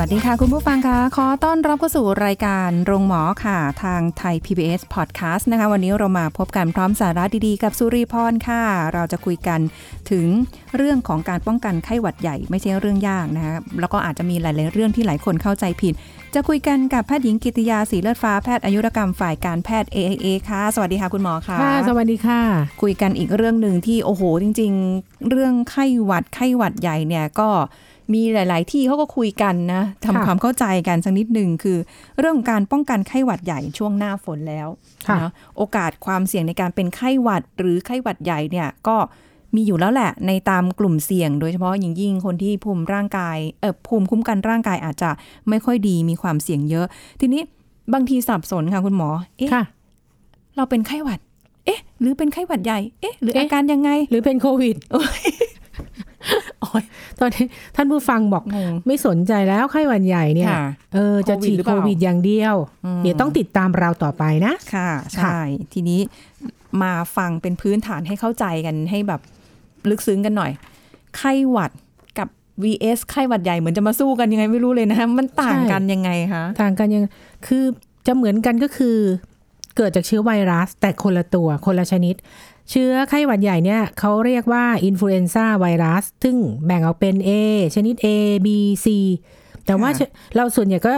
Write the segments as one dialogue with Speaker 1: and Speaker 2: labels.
Speaker 1: วัสดีค่ะ คุณผู้ฟังคะขอต้อนรับเข้าสู่รายการโรงหมอค่ะ ทางไทย PBS Podcast นะคะ วันนี้เรามาพบกันพร้อมสาระดีๆ กับสุริพรค่ะ เราจะคุยกันถึงเรื่องของการป้องกันไข้หวัดใหญ่ไม่ใช่เรื่องยากนะคะแล้วก็อาจจะมีหลาย ๆ เรื่องที่หลายคนเข้าใจผิด จะคุยกันกับแพทย์หญิงกิติยาสีเลือดฟ้าแพทย์อายุรกรรมฝ่ายการแพทย์ AIA ค่ะ สวัสดีค่ะคุณหมอค่ะ
Speaker 2: ค่ะ สวัสดีค่ะ
Speaker 1: คุยกันอีกเรื่องหนึ่งที่โอ้โหจริง ๆ เรื่องไข้หวัดไข้หวัดใหญ่เนี่ยก็ มีหลาย ๆ ที่เขาก็คุยกันนะทำ
Speaker 2: ค่ะ
Speaker 1: ความเข้าใจกันสักนิดหนึ่งคือ เรื่องของการป้องกันไข้หวัดใหญ่ช่วงหน้าฝนแล้ว
Speaker 2: ค่ะ
Speaker 1: นะโอกาสความเสี่ยงในการเป็นไข้หวัดหรือไข้หวัดใหญ่เนี่ยก็มีอยู่แล้วแหละในตามกลุ่มเสี่ยง โดยเฉพาะยิ่งยิ่งคนที่ภูมิร่างกายเออภูมิคุ้มกันร่างกายอาจจะไม่ค่อยดีมีความเสี่ยงเยอะ ทีนี้บางทีสับสนค่ะคุณหมอ เอ๊ะ
Speaker 2: ค่ะ
Speaker 1: เราเป็นไข้หวัด เอ๊ะ หรือเป็นไข้หวัดใหญ่ เอ๊ะ หรือ
Speaker 2: เอ๊ะ
Speaker 1: อาการยังไง
Speaker 2: หรือเป็นโควิดโอ้ย ตอนนี้ท่านผู้ฟังบอก
Speaker 1: งง
Speaker 2: ไม่สนใจแล้วไข้หวัดใหญ่เนี่ย
Speaker 1: ค่ะ
Speaker 2: เออจะ
Speaker 1: โควิด
Speaker 2: ฉีด
Speaker 1: หรือเป
Speaker 2: โค
Speaker 1: ล่า
Speaker 2: วิดอย่างเดียว
Speaker 1: อืม
Speaker 2: เดี๋ยวต้องติดตามเราต่อไปนะ
Speaker 1: ค่ะ
Speaker 2: ค่ะ
Speaker 1: ใช่ ทีนี้มาฟังเป็นพื้นฐานให้เข้าใจกันให้แบบลึกซึ้งกันหน่อย ไข้หวัด กับ vs ไข้หวัดใหญ่เหมือนจะมาสู้กันยังไงไม่รู้เลยนะมันต่างกันยังไงคะ
Speaker 2: ต่างกันยังคือจะเหมือนกันก็คือ เกิดจากเชื้อไวรัส แต่คนละตัวคนละชนิด เชื้อไข้หวัดใหญ่เนี่ยเขาเรียกว่า influenza virus ซึ่งแบ่งออกเป็น A ชนิด A B C แต่ว่า
Speaker 1: ค่ะ
Speaker 2: เราส่วนใหญ่ก็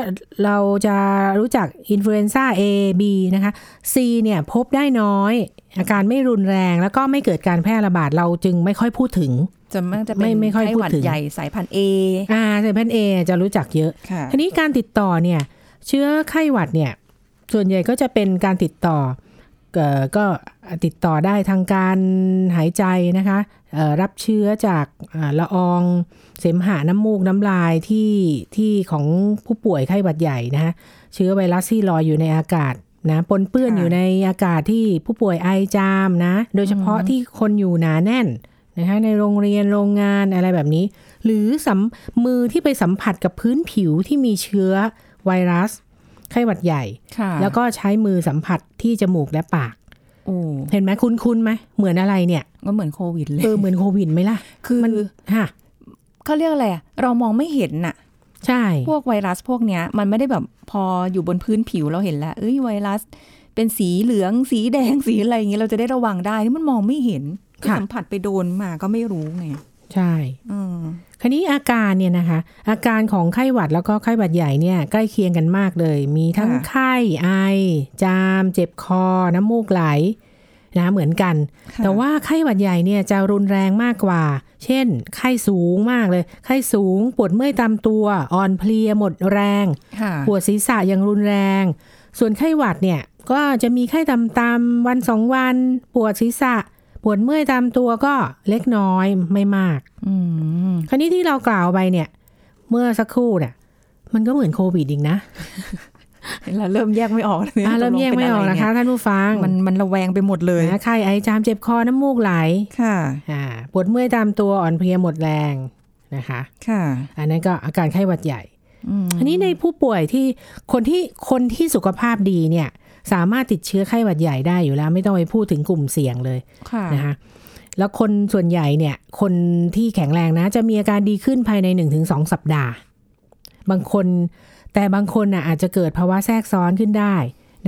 Speaker 2: เราจะรู้จักอินฟลูเอนซ่า A B นะคะ C เนี่ยพบได้น้อย อาการไม่รุนแรงแล้วก็ไม่เกิดการแพร่ระบาดเราจึงไม่ค่อยพูดถึง
Speaker 1: จะมักจะเป็น
Speaker 2: ไม่ไม่ค่อย
Speaker 1: ไข้หวัด
Speaker 2: พูดถึง
Speaker 1: ใหญ่สายพันธุ์ A
Speaker 2: อ่าสายพันธุ์ A จะรู้จักเยอะ
Speaker 1: ค่ะ
Speaker 2: ทีนี้การติดต่อเนี่ย เชื้อไข้หวัดเนี่ย ส่วนใหญ่ก็จะเป็นการติดต่อเอ่อ ก็ติดต่อได้ทางการหายใจนะคะเอ่อรับเชื้อจากอาละอองเสมหะน้ำมูกน้ำลายที่ที่ของผู้ป่วยไข้หวัดใหญ่นะคะเชื้อไวรัสที่ลอยอยู่ในอากาศนะปนเปื้อน
Speaker 1: ค่ะ
Speaker 2: อยู่ในอากาศที่ผู้ป่วยไอจามนะโดยเฉพาะที่คนอยู่หนาแน่นนะคะในโรงเรียนโรงงานอะไรแบบนี้ หรือสัมมือที่ไปสัมผัสกับพื้นผิวที่มีเชื้อไวรัส ไข้หวัดใหญ่
Speaker 1: ค่ะ
Speaker 2: แล้วก็ใช้มือสัมผัสที่จมูกและปาก
Speaker 1: โอ้
Speaker 2: เห็นไหมคุ้นคุ้นๆไหมเหมือนอะไรเนี่ย
Speaker 1: ก็เหมือนโควิดเลย
Speaker 2: เออเหมือนโควิดไหมล่ะ
Speaker 1: คือ
Speaker 2: มันฮะ
Speaker 1: เขาเรียกอะไรอะเรามองไม่เห็นน่ะ
Speaker 2: ใช่
Speaker 1: พวกไวรัสพวกเนี้ย มันไม่ได้แบบพออยู่บนพื้นผิวเราเห็นแล้วเอ้ยไวรัส เป็นสีเหลืองสีแดงสีอะไรอย่างเงี้ยเราจะได้ระวังได้นี่มันมองไม่เห็น
Speaker 2: ค่ะ
Speaker 1: สัมผัสไปโดนมาก็ไม่รู้ไง
Speaker 2: ใช่
Speaker 1: อืม
Speaker 2: คราวนี้อาการเนี่ยนะคะ อาการของไข้หวัดแล้วก็ไข้หวัดใหญ่เนี่ยใกล้เคียงกันมากเลย มีทั้ง
Speaker 1: ค่ะ
Speaker 2: ไข้ไอ จาม เจ็บคอ น้ำมูกไหลนะเหมือนกัน
Speaker 1: ค่ะ
Speaker 2: แต่ว่าไข้หวัดใหญ่เนี่ยจะรุนแรงมากกว่า เช่น ไข้สูงมากเลย ไข้สูง ปวดเมื่อยตามตัว อ่อนเพลียหมดแรง
Speaker 1: ค่ะ
Speaker 2: ปวดศีรษะอย่างรุนแรง ส่วนไข้หวัดเนี่ยก็จะมีไข้ตามๆวันสองวัน ปวดศีรษะ ปวดเมื่อยตามตัวก็เล็กน้อยไม่มาก
Speaker 1: อืม
Speaker 2: คราวนี้ที่เรากล่าวไปเนี่ย เมื่อสักครู่เนี่ยมันก็เหมือนโควิดอีกนะ
Speaker 1: เราเริ่มแยกไม่ออกเลย
Speaker 2: อะเริ่มแยกไม่ออกนะคะท่านผู้ฟัง
Speaker 1: มันมันระแวงไปหมดเลย
Speaker 2: นะไข้ไอจามเจ็บคอน้ำมูกไหล
Speaker 1: ค่ะ
Speaker 2: อ่าปวดเมื่อยตามตัวอ่อนเพลียหมดแรงนะคะ
Speaker 1: ค่ะ
Speaker 2: อันนั้นก็อาการไข้หวัดใหญ่
Speaker 1: อืม
Speaker 2: อันนี้ในผู้ป่วยที่คนที่คนที่สุขภาพดีเนี่ย สามารถติดเชื้อไข้หวัดใหญ่ได้อยู่แล้ว ไม่ต้องไปพูดถึงกลุ่มเสี่ยงเลย
Speaker 1: ค่ะ
Speaker 2: นะคะแล้วคนส่วนใหญ่เนี่ย คนที่แข็งแรงนะ จะมีอาการดีขึ้นภายใน1-2สัปดาห์ บางคนแต่บางคนน่ะอาจจะเกิดภาวะแทรกซ้อนขึ้นได้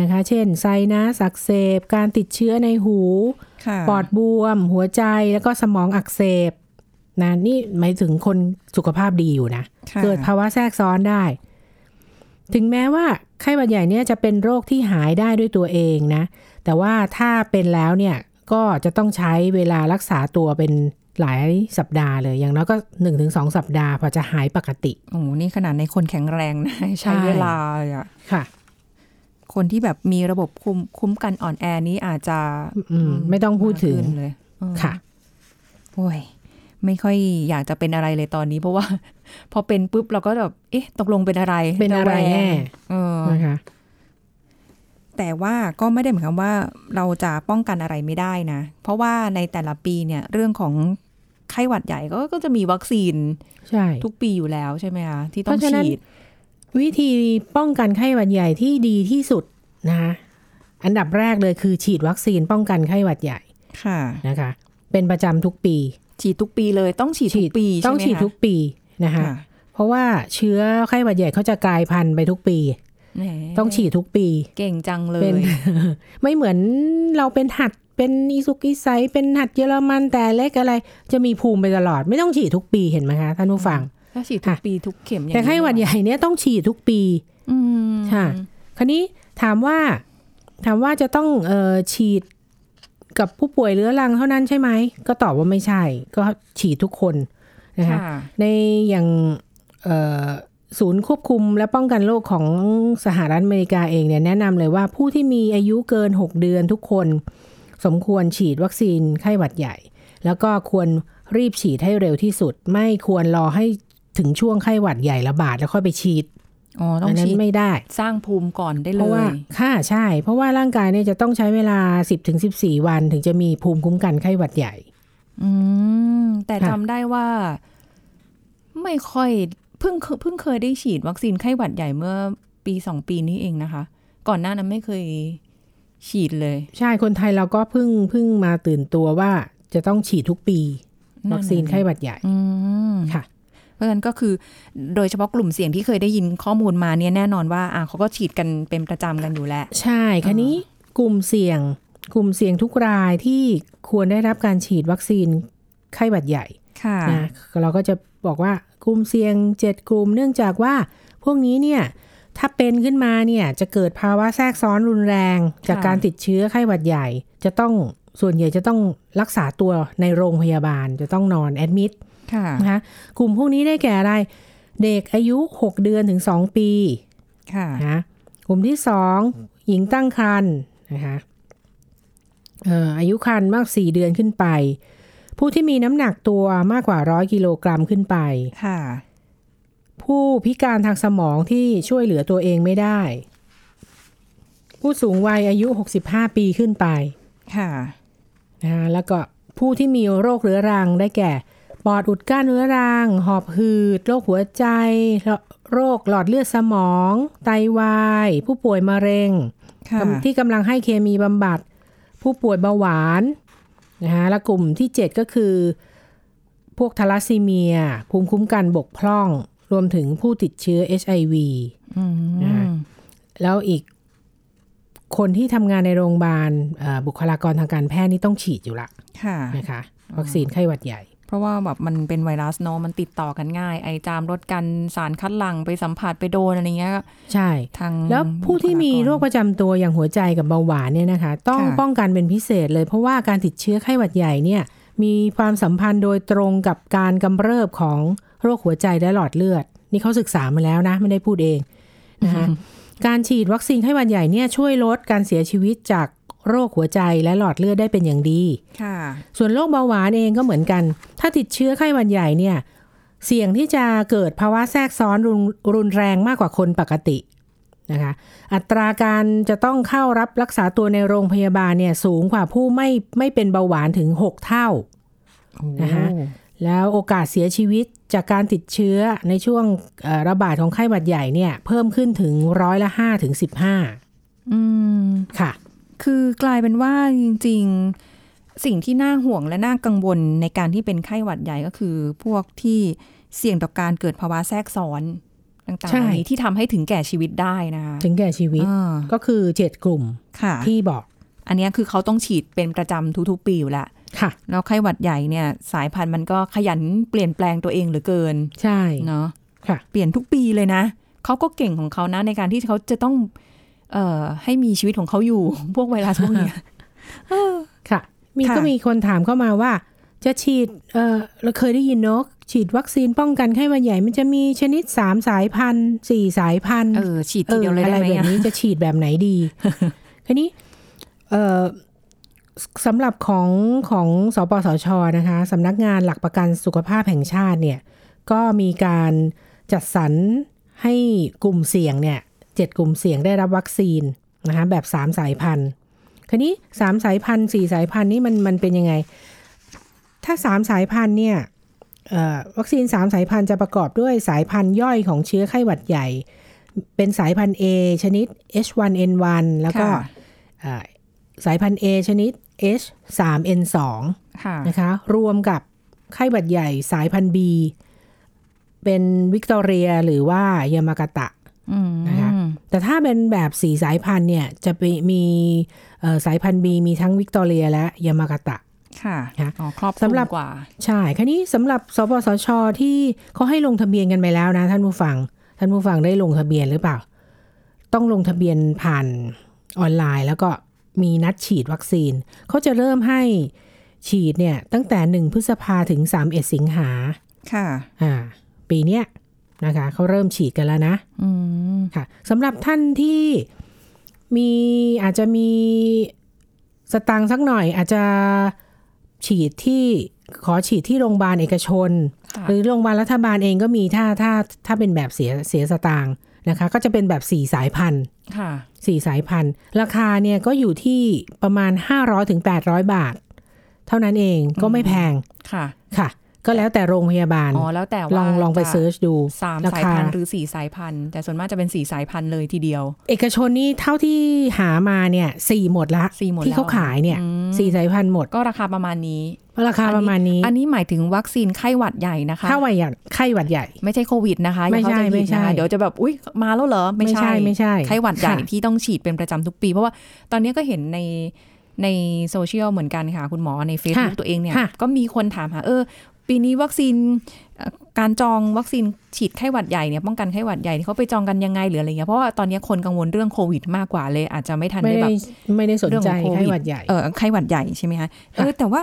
Speaker 2: นะคะ เช่นไซนัสอักเสบ การติดเชื้อในหู
Speaker 1: ค่ะ
Speaker 2: ปอดบวม หัวใจแล้วก็สมองอักเสบนะนี่หมายถึงคนสุขภาพดีอยู่นะ
Speaker 1: ค่ะ
Speaker 2: เกิดภาวะแทรกซ้อนได้ ถึงแม้ว่าไข้หวัดใหญ่เนี่ยจะเป็นโรคที่หายได้ด้วยตัวเองนะ แต่ว่าถ้าเป็นแล้วเนี่ยก็จะต้องใช้เวลารักษาตัวเป็นหลายสัปดาห์เลยอย่างน้อยก็หนึ่งถึงสองสัปดาห์พอจะหายปกติ
Speaker 1: โอ้โหนี่ขนาดในคนแข็งแรงนะใช้
Speaker 2: ใช่
Speaker 1: เวลาเลยอะ
Speaker 2: ค่ะ
Speaker 1: คนที่แบบมีระบบคุมคุ้มกันอ่อนแอนี้อาจจะ
Speaker 2: อืมไม่ต้องพูดถึง
Speaker 1: มากขึ้นเลยอืม
Speaker 2: ค่ะ
Speaker 1: โอ้ย ไม่ค่อยอยากจะเป็นอะไรเลยตอนนี้ เพราะว่า พอเป็นปุ๊บเราก็แบบเอ๊ะ ตกลงเป็นอะไร
Speaker 2: เป็นอะไร
Speaker 1: แวง
Speaker 2: แน่
Speaker 1: เออ
Speaker 2: นะคะ
Speaker 1: แต่ว่าก็ไม่ได้หมายความว่าเราจะป้องกันอะไรไม่ได้นะ เพราะว่าในแต่ละปีเนี่ยเรื่องของไข้หวัดใหญ่ก็ก็จะมีวัคซีน
Speaker 2: ใช่
Speaker 1: ทุกปีอยู่แล้วใช่ไหมคะที่ต้อง
Speaker 2: เพราะฉะนั้น
Speaker 1: ฉีด
Speaker 2: วิธีป้องกันไข้หวัดใหญ่ที่ดีที่สุดนะคะอันดับแรกเลยคือฉีดวัคซีนป้องกันไข้หวัดใหญ่
Speaker 1: ค่ะ
Speaker 2: นะคะ เป็นประจำทุกปี
Speaker 1: ฉีดทุกปีเลยต้องฉีดทุกปี
Speaker 2: ต้อง
Speaker 1: ใช่
Speaker 2: ฉีด
Speaker 1: ไหมคะ
Speaker 2: ทุกปีนะคะ
Speaker 1: ค่ะ
Speaker 2: เพราะว่าเชื้อไข้หวัดใหญ่เขาจะกลายพันธุ์ไปทุกปี
Speaker 1: แหม
Speaker 2: ต้องฉีดทุกปี
Speaker 1: เก่งจังเล
Speaker 2: เป็น
Speaker 1: ย
Speaker 2: ไม่เหมือนเราเป็นหัดเป็นอีสุกอีไซเป็นหัดเยอรมันแต่เล็กอะไร จะมีภูมิไปตลอด ไม่ต้องฉีดทุกปีเห็นไหมคะท่านผู้ฟัง
Speaker 1: ถ้าฉีดทุกปีทุกเข็มอย่าง
Speaker 2: แต่ไข้หวัดใหญ่เนี่ยต้องฉีดทุกปี
Speaker 1: อืม
Speaker 2: ค่ะ คราวนี้ถามว่า ถามว่าจะต้องเออฉีด กับผู้ป่วยเรื้อรังเท่านั้นใช่ไหม ก็ตอบว่าไม่ใช่ ก็ฉีดทุกคนนะคะ
Speaker 1: ค่ะ
Speaker 2: ในอย่างเอ่อศูนย์ควบคุมและป้องกันโรคของสหรัฐอเมริกาเองเนี่ยแนะนำเลยว่าผู้ที่มีอายุเกิน 6 เดือนทุกคน สมควรฉีดวัคซีนไข้หวัดใหญ่ แล้วก็ควรรีบฉีดให้เร็วที่สุด ไม่ควรรอให้ถึงช่วงไข้หวัดใหญ่ระบาดแล้วค่อยไปฉีด
Speaker 1: อ๋อต้อ
Speaker 2: อั
Speaker 1: ง
Speaker 2: นนั้
Speaker 1: ฉี
Speaker 2: น
Speaker 1: ด
Speaker 2: ไม่ได้
Speaker 1: สร้างภูมิก่อนได้
Speaker 2: เพ
Speaker 1: เล
Speaker 2: ราะว่ายค่ะใช่ เพราะว่าร่างกายเนี่ยจะต้องใช้เวลา 10-14ถึง14วันถึงจะมีภูมิคุ้มกันไข้หวัดใหญ่
Speaker 1: อืม แต่
Speaker 2: ค่ะ
Speaker 1: จำได้ว่า ไม่ค่อยเพิ่งเคเพิ่งเคยได้ฉีดวัคซีนไข้หวัดใหญ่เมื่อปีสองปีนี้เองนะคะ ก่อนหน้านั้นไม่เคยฉีดเลย
Speaker 2: ใช่คนไทยเราก็เพิ่งเพิ่งมาตื่นตัวว่าจะต้องฉีดทุกปี วัคซีนไข้หวัดใหญ่
Speaker 1: อืม
Speaker 2: ค่ะ
Speaker 1: เพราะฉะนั้นก็คือโดยเฉพาะกลุ่มเสี่ยงที่เคยได้ยินข้อมูลมาเนี่ยแน่นอนว่าอะเขาก็ฉีดกันเป็นประจำกันอยู่แล้ว
Speaker 2: ใช่คันนี้กลุ่มเสี่ยง กลุ่มเสี่ยงทุกรายที่ควรได้รับการฉีดวัคซีนไข้หวัดใหญ่
Speaker 1: ค่ะ
Speaker 2: นะเราก็จะบอกว่ากลุ่มเสี่ยง 7 กลุ่มเนื่องจากว่าพวกนี้เนี่ยถ้าเป็นขึ้นมาเนี่ยจะเกิดภาวะแทรกซ้อนรุนแรง จากการติดเชื้อไข้หวัดใหญ่ จะต้องส่วนใหญ่จะต้องรักษาตัวในโรงพยาบาลจะต้องนอนแอดมิด
Speaker 1: ค่ะ
Speaker 2: นะคะกลุ่มพวกนี้ได้แก่อะไร เด็กอายุ 6 เดือนถึง 2 ปี
Speaker 1: ค่ะ
Speaker 2: นะกลุ่มที่ 2 หญิงตั้งครรภ์นะคะเอ่ออายุครรภ์มาก 4 เดือนขึ้นไป ผู้ที่มีน้ำหนักตัวมากกว่า100กิโลกรัมขึ้นไป
Speaker 1: ค่ะ
Speaker 2: ผู้พิการทางสมองที่ช่วยเหลือตัวเองไม่ได้ ผู้สูงวัยอายุ 65 ปีขึ้นไป
Speaker 1: ค่ะ
Speaker 2: นะคะแล้วก็ผู้ที่มีโรคเรื้อรังได้แก่ ปอดอุดกั้นเรื้อรัง หอบหืด โรคหัวใจ โรคหลอดเลือดสมอง ไตวาย ผู้ป่วยมะเร็ง
Speaker 1: ค่ะ
Speaker 2: ที่กำลังให้เคมีบำบัด ผู้ป่วยเบาหวานนะคะและกลุ่มที่ 7 ก็คือ พวกทาลัสซีเมีย ภูมิคุ้มกันบกพร่อง รวมถึงผู้ติดเชื้อ HIV
Speaker 1: อืม
Speaker 2: นะคะแล้วอีกคนที่ทำงานในโรงพยาบาลเอ่อบุคลากรทางการแพทย์นี่ต้องฉีดอยู่ละ
Speaker 1: ค่ะ
Speaker 2: นะคะวัคซีนไข้หวัดใหญ่
Speaker 1: เพ ราะว่าแบบมันเป็นไวรัสเนาะมันติดต่อกันง่าย ไอจามลดกันสารคัดหลั่งไปสัมผัสไปโดนอะไรเงี้ย
Speaker 2: ใช่
Speaker 1: ทาง
Speaker 2: แล้วผู้ที่มีโรคประจำตัวอย่างหัวใจกับเบาหวานเนี่ยนะคะ ต้อง
Speaker 1: ค่ะ
Speaker 2: ป้องกันเป็นพิเศษเลย เพราะว่าการติดเชื้อไข้หวัดใหญ่เนี่ยมีความสัมพันธ์โดยตรงกับการกำเริบของโรคหัวใจและหลอดเลือด นี่เขาศึกษามาแล้วนะ ไม่ได้พูดเองนะคะการฉีดวัคซีนไข้หวัดใหญ่เนี่ยช่วยลดการเสียชีวิตจาก โรคหัวใจและหลอดเลือดได้เป็นอย่างดี
Speaker 1: ค่ะ
Speaker 2: ส่วนโรคเบาหวานเองก็เหมือนกัน ถ้าติดเชื้อไข้หวัดใหญ่เนี่ย เสี่ยงที่จะเกิดภาวะแทรกซ้อนรุนรุนแรงมากกว่าคนปกตินะคะ อัตราการจะต้องเข้ารับรักษาตัวในโรงพยาบาลเนี่ยสูงกว่าผู้ไม่ไม่เป็นเบาหวานถึง 6 เท่านะคะแล้วโอกาสเสียชีวิตจากการติดเชื้อในช่วงเอ่อระบาดของไข้หวัดใหญ่เนี่ย เพิ่มขึ้นถึงร้อยละ5ถึง
Speaker 1: อืม
Speaker 2: 15ค่ะ
Speaker 1: คือกลายเป็นว่าจริง ๆ สิ่งที่น่าห่วงและน่ากังวลในการที่เป็นไข้หวัดใหญ่ก็คือ พวกที่เสี่ยงต่อการเกิดภาวะแทรกซ้อนต่างๆ
Speaker 2: ใช่
Speaker 1: เหล่านี้ที่ทำให้ถึงแก่ชีวิตได้นะคะ
Speaker 2: ถึงแก่ชีวิต
Speaker 1: อ่า
Speaker 2: ก็คือ7กลุ่ม
Speaker 1: ค่ะ
Speaker 2: ที่บอก
Speaker 1: อันเนี้ยคือเขาต้องฉีดเป็นประจำทุกๆปีอยู่และ
Speaker 2: ค่ะ
Speaker 1: แล้วไข้หวัดใหญ่เนี่ยสายพันธุ์มันก็ขยันเปลี่ยนแปลงตัวเองเหลือเกิน
Speaker 2: ใช่
Speaker 1: เนาะ
Speaker 2: ค่ะ
Speaker 1: เปลี่ยนทุกปีเลยนะเขาก็เก่งของเขานะในการที่เขาจะต้อง เอ่อให้มีชีวิตของเขาอยู่ พวกไวรัสพวกเนี้ย
Speaker 2: ค่ะ มี
Speaker 1: ค่ะ
Speaker 2: ก็มีคนถามเข้ามาว่า จะฉีดเออเราเคยได้ยินเนอะฉีดวัคซีนป้องกันไข้หวัดใหญ่มันจะมีชนิดสามสายพันธุ์สี่สายพันธุ์
Speaker 1: เออฉีดทีเดียวเลย
Speaker 2: อะ
Speaker 1: ได้
Speaker 2: ไร
Speaker 1: ไหม
Speaker 2: แบบ
Speaker 1: อะ
Speaker 2: นี้จะฉีดแบบไหนดีคราวนี้เออสำหรับของของสปสชนะคะสำนักงานหลักประกันสุขภาพแห่งชาติเนี่ย ก็มีการจัดสรรให้กลุ่มเสี่ยงเนี่ย เจ็ดกลุ่มเสี่ยงได้รับวัคซีนนะคะแบบ 3 สายพันธุ์คันนี้ 3 สายพันธุ์4สายพันธุ์นี้มันมันเป็นยังไง ถ้า 3 สายพันธุ์เนี่ยเอ่อวัคซีน 3 สายพันธุ์จะประกอบด้วยสายพันธุ์ย่อยของเชื้อไข้หวัดใหญ่ เป็นสายพันธุ์ A ชนิด H1N1 แล้วก็
Speaker 1: ค่ะ
Speaker 2: เอ่อสายพันธุ์ A ชนิด H3N2
Speaker 1: ค่ะ
Speaker 2: นะคะรวมกับไข้หวัดใหญ่สายพันธุ์ B เป็นวิกตอเรียหรือว่ายามากาตะ
Speaker 1: อืม
Speaker 2: นะคะ แต่ถ้าเป็นแบบสีสายพันธุ์เนี่ยจะไปมีเอ่อสายพันธุ์ B มีทั้งวิกตอเรียและยามากาตะ
Speaker 1: ค่ะ
Speaker 2: ค่ะ
Speaker 1: อ๋อครอบคลุ
Speaker 2: สำ
Speaker 1: ม
Speaker 2: หรับ
Speaker 1: กว่า
Speaker 2: ใช่คันนี้สำหรับสปสชที่เขาให้ลงทะเบียนกันไปแล้วนะ ท่านผู้ฟัง ท่านผู้ฟังได้ลงทะเบียนหรือเปล่า ต้องลงทะเบียนผ่านออนไลน์ แล้วก็มีนัดฉีดวัคซีนเขาจะเริ่มให้ฉีดเนี่ยตั้งแต่1พฤษภาถึง31สิงหา
Speaker 1: ค่ะ
Speaker 2: อ่า ปีเนี้ย นะคะเขาเริ่มฉีดกันแล้วนะ
Speaker 1: อืม
Speaker 2: ค่ะสำหรับท่านที่มีอาจจะมีสตังค์สักหน่อยอาจจะฉีดที่ขอฉีดที่โรงพยาบาลเอกชน
Speaker 1: ค่ะ
Speaker 2: หรือโรงพยาบาลรัฐบาลเองก็มีถ้าถ้าถ้าเป็นแบบเสียเสียสตางค์นะคะ ก็จะเป็นแบบสี่สายพันธุ์
Speaker 1: ค่ะ
Speaker 2: สี่สายพันธุ์ ราคาเนี่ยก็อยู่ที่ประมาณ500ถึง800บาท เท่านั้นเองก็ไม่แพง
Speaker 1: ค่ะ
Speaker 2: ค่ะ ก็แล้วแต่โรงพยาบาล
Speaker 1: อ๋อแล้วแต่
Speaker 2: ล
Speaker 1: ว่า
Speaker 2: องลองไป
Speaker 1: จะ
Speaker 2: เซิร์ชดู
Speaker 1: สาม
Speaker 2: รา
Speaker 1: สาย
Speaker 2: คา
Speaker 1: พันธุ์หรือสี่สายพันธุ์แต่ส่วนมากจะเป็นสี่สายพันธุ์เลยทีเดียว
Speaker 2: เอกชนนี่เท่าที่หามาเนี่ยสี่หมดละ
Speaker 1: สี่หมด
Speaker 2: ที่เขา
Speaker 1: แล้ว
Speaker 2: ขายเนี่ย
Speaker 1: อืม
Speaker 2: สี่สายพันธุ์หมด
Speaker 1: ก็ราคาประมาณนี้
Speaker 2: ราคาประมาณนี้
Speaker 1: อันนี้หมายถึงวัคซีนไข้หวัดใหญ่นะคะ
Speaker 2: ถ้าวัยใหญ่ไข้หวัดใหญ่
Speaker 1: ไม่ใช่โควิดนะคะอย่า
Speaker 2: ไม่ใช่
Speaker 1: เข้าใจผิด
Speaker 2: ไม่ใช่
Speaker 1: นะคะเดี๋ยวจะแบบอุ้ยมาแล้วเหรอไม่
Speaker 2: ไม่ใช่ไม่ใช่
Speaker 1: ไข้หวัดใหญ่
Speaker 2: ค่ะ
Speaker 1: ที่ต้องฉีดเป็นประจำทุกปี เพราะว่าตอนนี้ก็เห็นในในโซเชียลเหมือนกันค่ะ คุณหมอใน Facebook ตัวเองเนี่ย
Speaker 2: ค่ะ
Speaker 1: ก็มีคนถามหาเออ ปีนี้วัคซีนเอ่อการจองวัคซีนฉีดไข้หวัดใหญ่เนี่ยป้องกันไข้หวัดใหญ่นี่เขาไปจองกันยังไงหรืออะไรเงี้ยเพราะว่าตอนนี้คนกังวลเรื่องโควิดมากกว่าเลย อาจจะไม่ทัน
Speaker 2: ไม่
Speaker 1: ได้แบ
Speaker 2: ได้
Speaker 1: บ
Speaker 2: ไม่ได้สน
Speaker 1: เรื่อง
Speaker 2: ใจ
Speaker 1: ของโควิด
Speaker 2: ไข้หวัดใหญ่
Speaker 1: เออไข้หวัดใหญ่ใช่ไหมคะเออแต่ว่า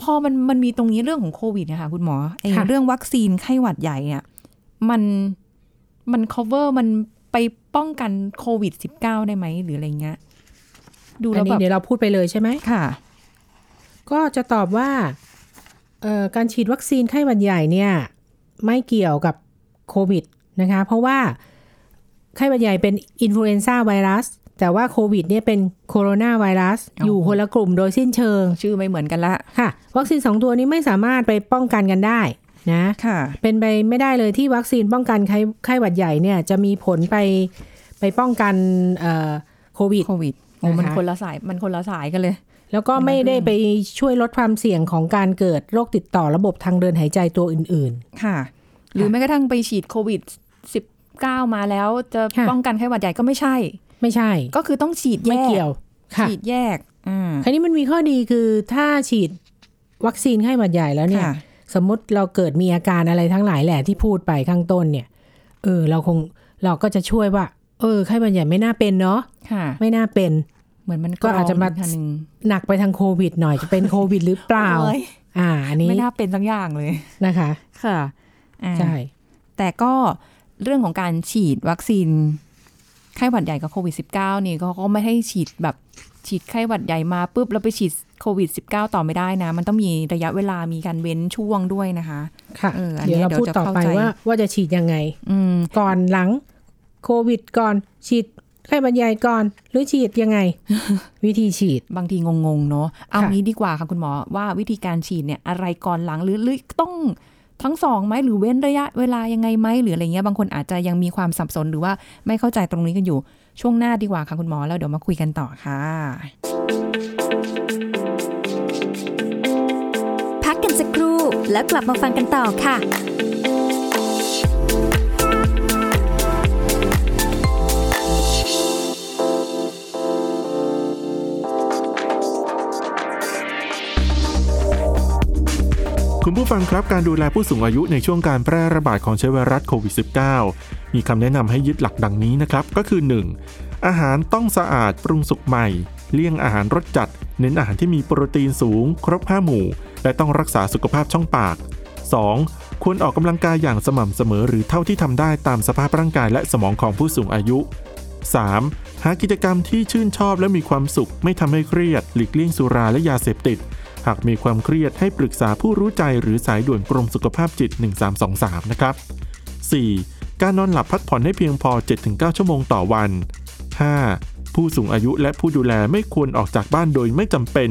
Speaker 1: พอมันมันมีตรงนี้เรื่องของโควิดนะคะคุณหมอไอ้
Speaker 2: ค่ะ
Speaker 1: เรื่องวัคซีนไข้หวัดใหญ่เนี่ยมันมัน cover มันไปป้องกันโควิด -19 ได้ไหมหรืออะไรเงี้ยดู
Speaker 2: อั
Speaker 1: แล้
Speaker 2: น
Speaker 1: ว
Speaker 2: นี้
Speaker 1: แบบ
Speaker 2: เดี๋ยวเราพูดไปเลยใช่ไหม
Speaker 1: ค่ะ
Speaker 2: ก็จะตอบว่าเอ่อ การฉีดวัคซีนไข้หวัดใหญ่เนี่ยไม่เกี่ยวกับโควิดนะคะเพราะว่าไข้หวัดใหญ่เป็น influenza virus แต่ว่าโควิดเนี่ยเป็นโคโรนาไวรัส
Speaker 1: อ๋อ
Speaker 2: อ
Speaker 1: อ
Speaker 2: ยู่คนละกลุ่มโดยสิ้นเชิง
Speaker 1: ชื่อไม่เหมือนกันละ
Speaker 2: ค่ะ วัคซีนสองตัวนี้ไม่สามารถไปป้องกันกันได้นะ
Speaker 1: ค่ะ
Speaker 2: เป็นไปไม่ได้เลยที่วัคซีนป้องกันไข้ไข้หวัดใหญ่เนี่ยจะมีผลไปไปป้องกันเอ่อโควิด
Speaker 1: โควิดโอ้มัน
Speaker 2: นะคะ
Speaker 1: คนละสายมันคนละสายกันเลย
Speaker 2: แล้วก็ไม่ได้ไปช่วยลดความเสี่ยงของการเกิดโรคติดต่อระบบทางเดินหายใจตัวอื่น
Speaker 1: ค่ะ หรือแม้กระทั่งไปฉีดโควิด 19 มาแล้วจะ
Speaker 2: ค่ะ
Speaker 1: ป้องกันไข้หวัดใหญ่ก็ไม่ใช่
Speaker 2: ๆไม่ใช่
Speaker 1: ก็คือต้องฉีดแย
Speaker 2: ไม่
Speaker 1: ก
Speaker 2: เกี่ยวค่ะ
Speaker 1: ฉีดแยกอ่า
Speaker 2: คราวนี้มันมีข้อดีคือถ้าฉีดวัคซีนไข้หวัดใหญ่แล้วเนี่ย
Speaker 1: ค่ะ
Speaker 2: สมมติเราเกิดมีอาการอะไรทั้งหลายแหละที่พูดไปข้างต้นเนี่ย เออ เราคงเราก็จะช่วยว่า เออไข้หวัดใหญ่ไม่น่าเป็นเนาะ
Speaker 1: ค่ะ
Speaker 2: ไม่น่าเป็น
Speaker 1: เหมือนมัน
Speaker 2: ก็อาจจะมา
Speaker 1: กรองกทงหนึ่ง
Speaker 2: หนักไปทางโควิดหน่อยจะเป็นโควิดหรือเปล่า
Speaker 1: โอ้ย
Speaker 2: อ่าอันนี้
Speaker 1: ไม่น่าเป็นสักอย่างเลย
Speaker 2: นะคะ
Speaker 1: ค่ะอ่า
Speaker 2: ใช่
Speaker 1: แต่ก็เรื่องของการฉีดวัคซีนไข้หวัดใหญ่กับโควิด -19 นี่ก็ก็ไม่ให้ฉีดแบบฉีดไข้หวัดใหญ่มาปุ๊บแล้วไปฉีดโควิด -19 ต่อไม่ได้นะ มันต้องมีระยะเวลามีการเว้นช่วงด้วยนะคะ
Speaker 2: ค่ะ
Speaker 1: เอออันนี้
Speaker 2: เดี๋ยวเรา
Speaker 1: เดี๋ยว
Speaker 2: พูด
Speaker 1: จะ
Speaker 2: ต่อไป
Speaker 1: เข้าใจ
Speaker 2: ว่าว่าจะฉีดยังไง
Speaker 1: อืม
Speaker 2: ก่อนหลังโควิดก่อนฉีด ไข้หวัดใหญ่ก่อนหรือฉีดยังไง วิธีฉีด
Speaker 1: บางทีงงๆเนาะเอา
Speaker 2: ค่ะ
Speaker 1: งี้ดีกว่าค่ะคุณหมอว่าวิธีการฉีดเนี่ยอะไรก่อนหลังหรือหรือต้องทั้งสองไหมหรือเว้นระยะเวลายังไงไหมหรืออะไรเงี้ยบางคนอาจจะยังมีความสับสนหรือว่าไม่เข้าใจตรงนี้กันอยู่ช่วงหน้าดีกว่าค่ะคุณหมอแล้วเดี๋ยวมาคุยกันต่อค่ะ
Speaker 3: พักกันสักครู่แล้วกลับมาฟังกันต่อค่ะ
Speaker 4: คุณผู้ฟังครับการดูแลผู้สูงอายุในช่วงการแพร่ระบาดของเชื้อไวรัสโควิด -19 มีคำแนะนำให้ยึดหลักดังนี้นะครับ ก็คือ 1. อาหารต้องสะอาดปรุงสุกใหม่ เลี่ยงอาหารรสจัด เน้นอาหารที่มีโปรตีนสูง ครบ5หมู่ และต้องรักษาสุขภาพช่องปาก 2. ควรออกกำลังกายอย่างสม่ำเสมอหรือเท่าที่ทำได้ตามสภาพร่างกายและสมองของผู้สูงอายุ 3. หากิจกรรมที่ชื่นชอบและมีความสุขไม่ทำให้เครียด หลีกเลี่ยงสุราและยาเสพติด หากมีความเครียดให้ปรึกษาผู้รู้ใจหรือสายด่วนกรมสุขภาพจิต 1323 นะครับ 4. การนอนหลับพักผ่อนให้เพียงพอ 7-9 ชั่วโมงต่อวัน 5. ผู้สูงอายุและผู้ดูแลไม่ควรออกจากบ้านโดยไม่จำเป็น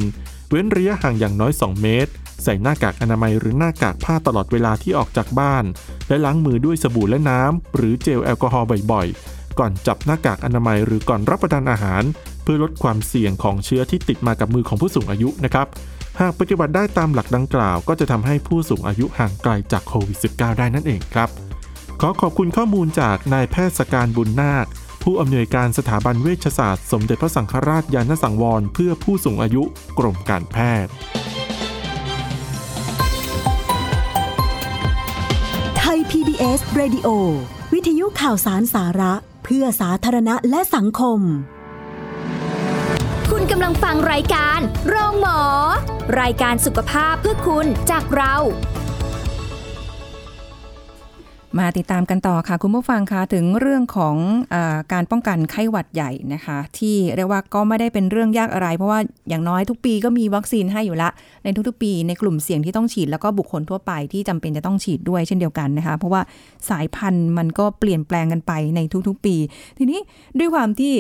Speaker 4: เว้นระยะห่างอย่างน้อย 2 เมตร ใส่หน้ากากอนามัยหรือหน้ากากผ้าตลอดเวลาที่ออกจากบ้าน และล้างมือด้วยสบู่และน้ำหรือเจลแอลกอฮอล์บ่อยๆ ก่อนจับหน้ากากอนามัยหรือก่อนรับประทานอาหาร เพื่อลดความเสี่ยงของเชื้อที่ติดมากับมือของผู้สูงอายุนะครับ หากปฏิบัติได้ตามหลักดังกล่าว ก็จะทำให้ผู้สูงอายุห่างไกลจากโควิด -19 ได้นั่นเองครับ ขอขอบคุณข้อมูลจากนายแพทย์สการบุญนาค ผู้อำนวยการสถาบันเวชศาสตร์ สมเด็จพระสังฆราชยานสังวร เพื่อผู้สูงอายุกรมการแพทย์
Speaker 5: ไทย PBS Radio วิทยุข่าวสารสาระ เพื่อสาธารณะและสังคมำ
Speaker 3: ลังฟังรายการโรงหมอ รายการสุขภาพเพื่อคุณจากเรา
Speaker 1: มาติดตามกันต่อค่ะ คุณผู้ฟังคะถึงเรื่องของอการป้องกันไข้หวัดใหญ่นะคะ ที่เรียกว่าก็ไม่ได้เป็นเรื่องยากอะไร เพราะว่าอย่างน้อยทุกปีก็มีวัคซีนให้อยู่ละ ในทุกๆปีในกลุ่มเสี่ยงที่ต้องฉีดแล้วก็บุคคลทั่วไปที่จำเป็นจะต้องฉีดด้วยเช่นเดียวกันนะคะ เพราะว่าสายพันธุ์มันก็เปลี่ยนแปลงกันไปในทุกๆปี ทีนี้ด้วยความที่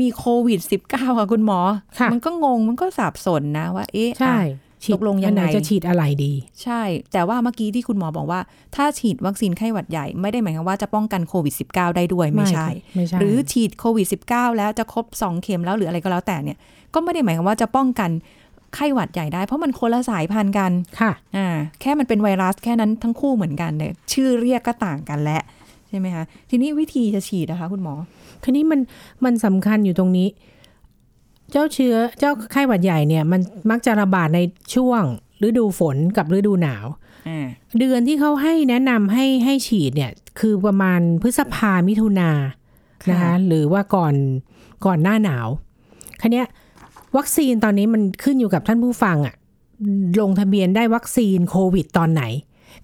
Speaker 1: มีโควิด -19 ค่ะคุณหมอ
Speaker 2: ค่ะ
Speaker 1: มันก็งงมันก็สับสนนะว่า เอ๊ะ
Speaker 2: ใช่
Speaker 1: อะ
Speaker 2: ฉีด
Speaker 1: ตกลงยังไง
Speaker 2: อันหนจะฉีดอะไรดี
Speaker 1: ใช่ แต่ว่าเมื่อกี้ที่คุณหมอบอกว่า ถ้าฉีดวัคซีนไข้หวัดใหญ่ไม่ได้หมายความว่าจะป้องกันโควิด -19 ได้ด้วยไม่ใช่
Speaker 2: ไม่ใช่
Speaker 1: หรือฉีดโควิด -19 แล้วจะครบ 2 เข็มแล้วหรืออะไรก็แล้วแต่เนี่ย ก็ไม่ได้หมายความว่าจะป้องกันไข้หวัดใหญ่ได้เพราะมันคนละสายพันธุ์กัน
Speaker 2: ค่ะ
Speaker 1: อ่า แค่มันเป็นไวรัสแค่นั้นทั้งคู่เหมือนกันเนี่ยชื่อเรียกก็ต่างกันแหละ ใช่ไหมคะ ทีนี้วิธีจะฉีดนะคะ คุณหมอ
Speaker 2: ทีนี้มันมันสำคัญอยู่ตรงนี้ เจ้าเชื้อเจ้าไข้หวัดใหญ่เนี่ย มันมักจะระบาดในช่วงฤดูฝนกับฤดูหนาว
Speaker 1: อ่า
Speaker 2: เดือนที่เขาให้แนะนำให้ให้ฉีดเนี่ย คือประมาณพฤษภามิถุนานะคะหรือว่าก่อนก่อนหน้าหนาวคันนี้ยวัคซีนตอนนี้มันขึ้นอยู่กับท่านผู้ฟังอะลงทะเบียนได้วัคซีนโควิดตอนไหน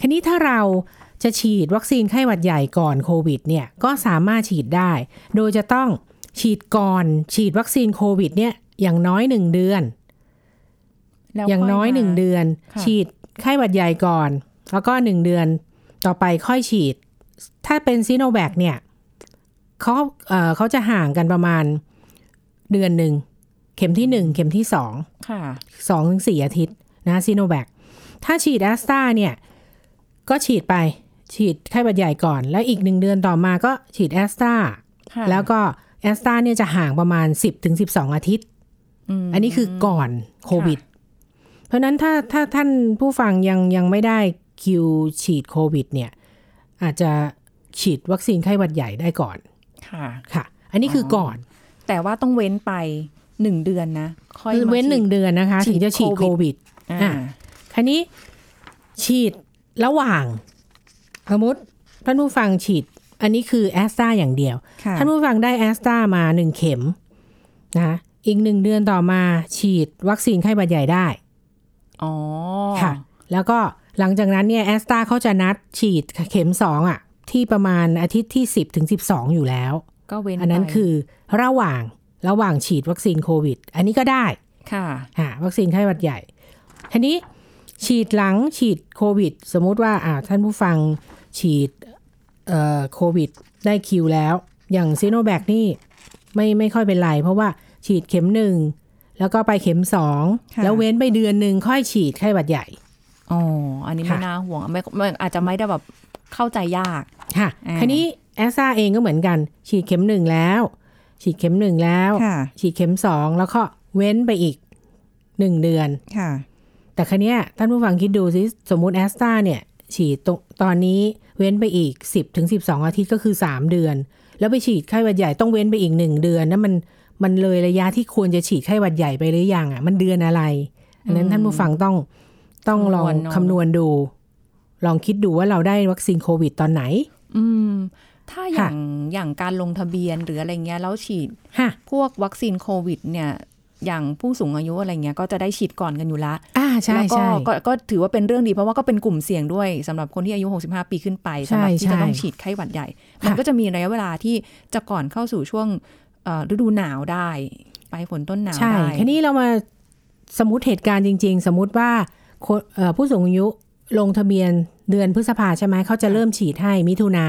Speaker 2: คันนี้ถ้าเรา จะฉีดวัคซีนไข้หวัดใหญ่ก่อนโควิดเนี่ยก็สามารถฉีดได้ โดยจะต้องฉีดก่อนฉีดวัคซีนโควิดเนี่ยอย่างน้อยหนึ่งเดือน
Speaker 1: แล้ว
Speaker 2: อย่างน้อย
Speaker 1: ค่
Speaker 2: หนึ่ง
Speaker 1: มา
Speaker 2: เดือน
Speaker 1: ค่ะ
Speaker 2: ฉีดไข้หวัดใหญ่ก่อน แล้วก็หนึ่งเดือนต่อไปค่อยฉีด ถ้าเป็นซีโนแวคเนี่ยเขาเอ่อเขาจะห่างกันประมาณเดือนหนึ่งเข็มที่หนึ่งเข็มที่สอง
Speaker 1: ค่ะ
Speaker 2: สองถึงสี่อาทิตย์นะซีโนแวคถ้าฉีดแอสตราเนี่ย ก็ฉีดไป ฉีดไข้หวัดใหญ่ก่อน แล้วอีกหนึ่งเดือนต่อมาก็ฉีดแอสตรา
Speaker 1: ค่ะ
Speaker 2: แล้วก็แอสตราเนี่ยจะห่างประมาณ 10ถึง12 อาทิตย์
Speaker 1: ม
Speaker 2: อันนี้คือก่อนโควิด เพราะฉะนั้นถ้าถ้าท่านผู้ฟังยังยังไม่ได้คิวฉีดโควิด เนี่ย อาจจะฉีดวัคซีนไข้หวัดใหญ่ได้ก่อน
Speaker 1: ค่ะ
Speaker 2: ค่ะ อันนี้คือก่อน
Speaker 1: แต่ว่าต้องเว้นไปหนึ่งเดือนนะ ค่อยมา
Speaker 2: เว้นหนึ่ง
Speaker 1: ฉีด
Speaker 2: เดือนนะคะ
Speaker 1: ฉีด
Speaker 2: ถึงจะฉีด
Speaker 1: โค
Speaker 2: โค
Speaker 1: วิ
Speaker 2: วิ
Speaker 1: ด
Speaker 2: ด
Speaker 1: อ่า
Speaker 2: อะคันนี้ฉีดระหว่าง สมมติท่านผู้ฟังฉีด อันนี้คือแอสตราอย่างเดียว
Speaker 1: ค่ะ
Speaker 2: ท่านผู้ฟังได้แอสตรามาหนึ่งเข็มนะอีกหนึ่งเดือนต่อมาฉีดวัคซีนไข้หวัดใหญ่ได้
Speaker 1: อ๋อ
Speaker 2: ค่ะ แล้วก็หลังจากนั้นเนี่ยแอสตราเขาจะนัดฉีดเข็มสองอะที่ประมาณอาทิตย์ที่10ถึง12อยู่แล้ว
Speaker 1: ก็เว้น
Speaker 2: อันนั้น
Speaker 1: ไป
Speaker 2: คือระหว่างระหว่างฉีดวัคซีนโควิด อันนี้ก็ได้
Speaker 1: ค่ะ
Speaker 2: อ่าวัคซีนไข้หวัดใหญ่ ทีนี้ฉีดหลังฉีดโควิด สมมุติว่าอ่าท่านผู้ฟัง ฉีดเอ่อโควิดได้คิวแล้ว อย่างซีโนแวคนี่ไม่ไม่ค่อยเป็นไร เพราะว่าฉีดเข็มหนึ่งแล้วก็ไปเข็มสอง
Speaker 1: ค่ะ
Speaker 2: แล้วเว้นไปเดือนหนึ่งค่อยฉีดไข้หวัดใหญ่
Speaker 1: อ๋ออันนี้ไม่
Speaker 2: ค่ะ
Speaker 1: น่าห่วงไม่ไม่อาจจะไม่ได้แบบเข้าใจยาก
Speaker 2: ค่ะ
Speaker 1: อ่า
Speaker 2: คันนี้แอสซาเองก็เหมือนกัน ฉีดเข็มหนึ่งแล้ว ฉีดเข็มหนึ่งแล้ว
Speaker 1: ค่ะ
Speaker 2: ฉีดเข็มสองแล้วก็เว้นไปอีกหนึ่งเดือน
Speaker 1: ค่ะ
Speaker 2: แต่คันนี้ยท่านผู้ฟังคิดดูสิสมมุติแอสตราเนี่ย ฉีดตรงตอนนี้เว้นไปอีก 10ถึง12 อาทิตย์ก็คือ 3 เดือน แล้วไปฉีดไข้หวัดใหญ่ต้องเว้นไปอีก 1 เดือนนั่นมันมันเลยระยะที่ควรจะฉีดไข้หวัดใหญ่ไปหรือยังอะ มันเดือนอะไร อันนั้นท่านผู้ฟังต้องต้องลอง
Speaker 1: คำนวณเนอะ
Speaker 2: คำนวณดู ลองคิดดูว่าเราได้วัคซีนโควิดตอนไหน
Speaker 1: อืม ถ้าอย่า
Speaker 2: ค่ะ
Speaker 1: งอย่างการลงทะเบียนหรืออะไรเงี้ยแล้วฉีด
Speaker 2: ฮะ
Speaker 1: พวกวัคซีนโควิด เนี่ย อย่างผู้สูงอายุอะไรเงี้ยก็จะได้ฉีดก่อนกันอยู่ละ
Speaker 2: อ่าใช่
Speaker 1: แล้วก็
Speaker 2: ใช่
Speaker 1: ก็ก็ถือว่าเป็นเรื่องดีเพราะว่าก็เป็นกลุ่มเสี่ยงด้วยสำหรับคนที่อายุ 65 ปีขึ้นไป
Speaker 2: ใช่
Speaker 1: สำหรับที่
Speaker 2: ใช่
Speaker 1: จะต้องฉีดไข้หวัดใหญ่
Speaker 2: ค่ะ
Speaker 1: มันก็จะมีระยะเวลาที่จะก่อนเข้าสู่ช่วงเอ่อฤดูหนาวได้ปลายฝนต้นหนาว
Speaker 2: ใช่
Speaker 1: ได้
Speaker 2: ทีนี้เรามาสมมติเหตุการณ์จริง ๆ สมมติว่าคนเอ่อผู้สูงอายุลงทะเบียนเดือนพฤษภาใช่ไหมเขาจะเริ่มฉีดให้มิถุนา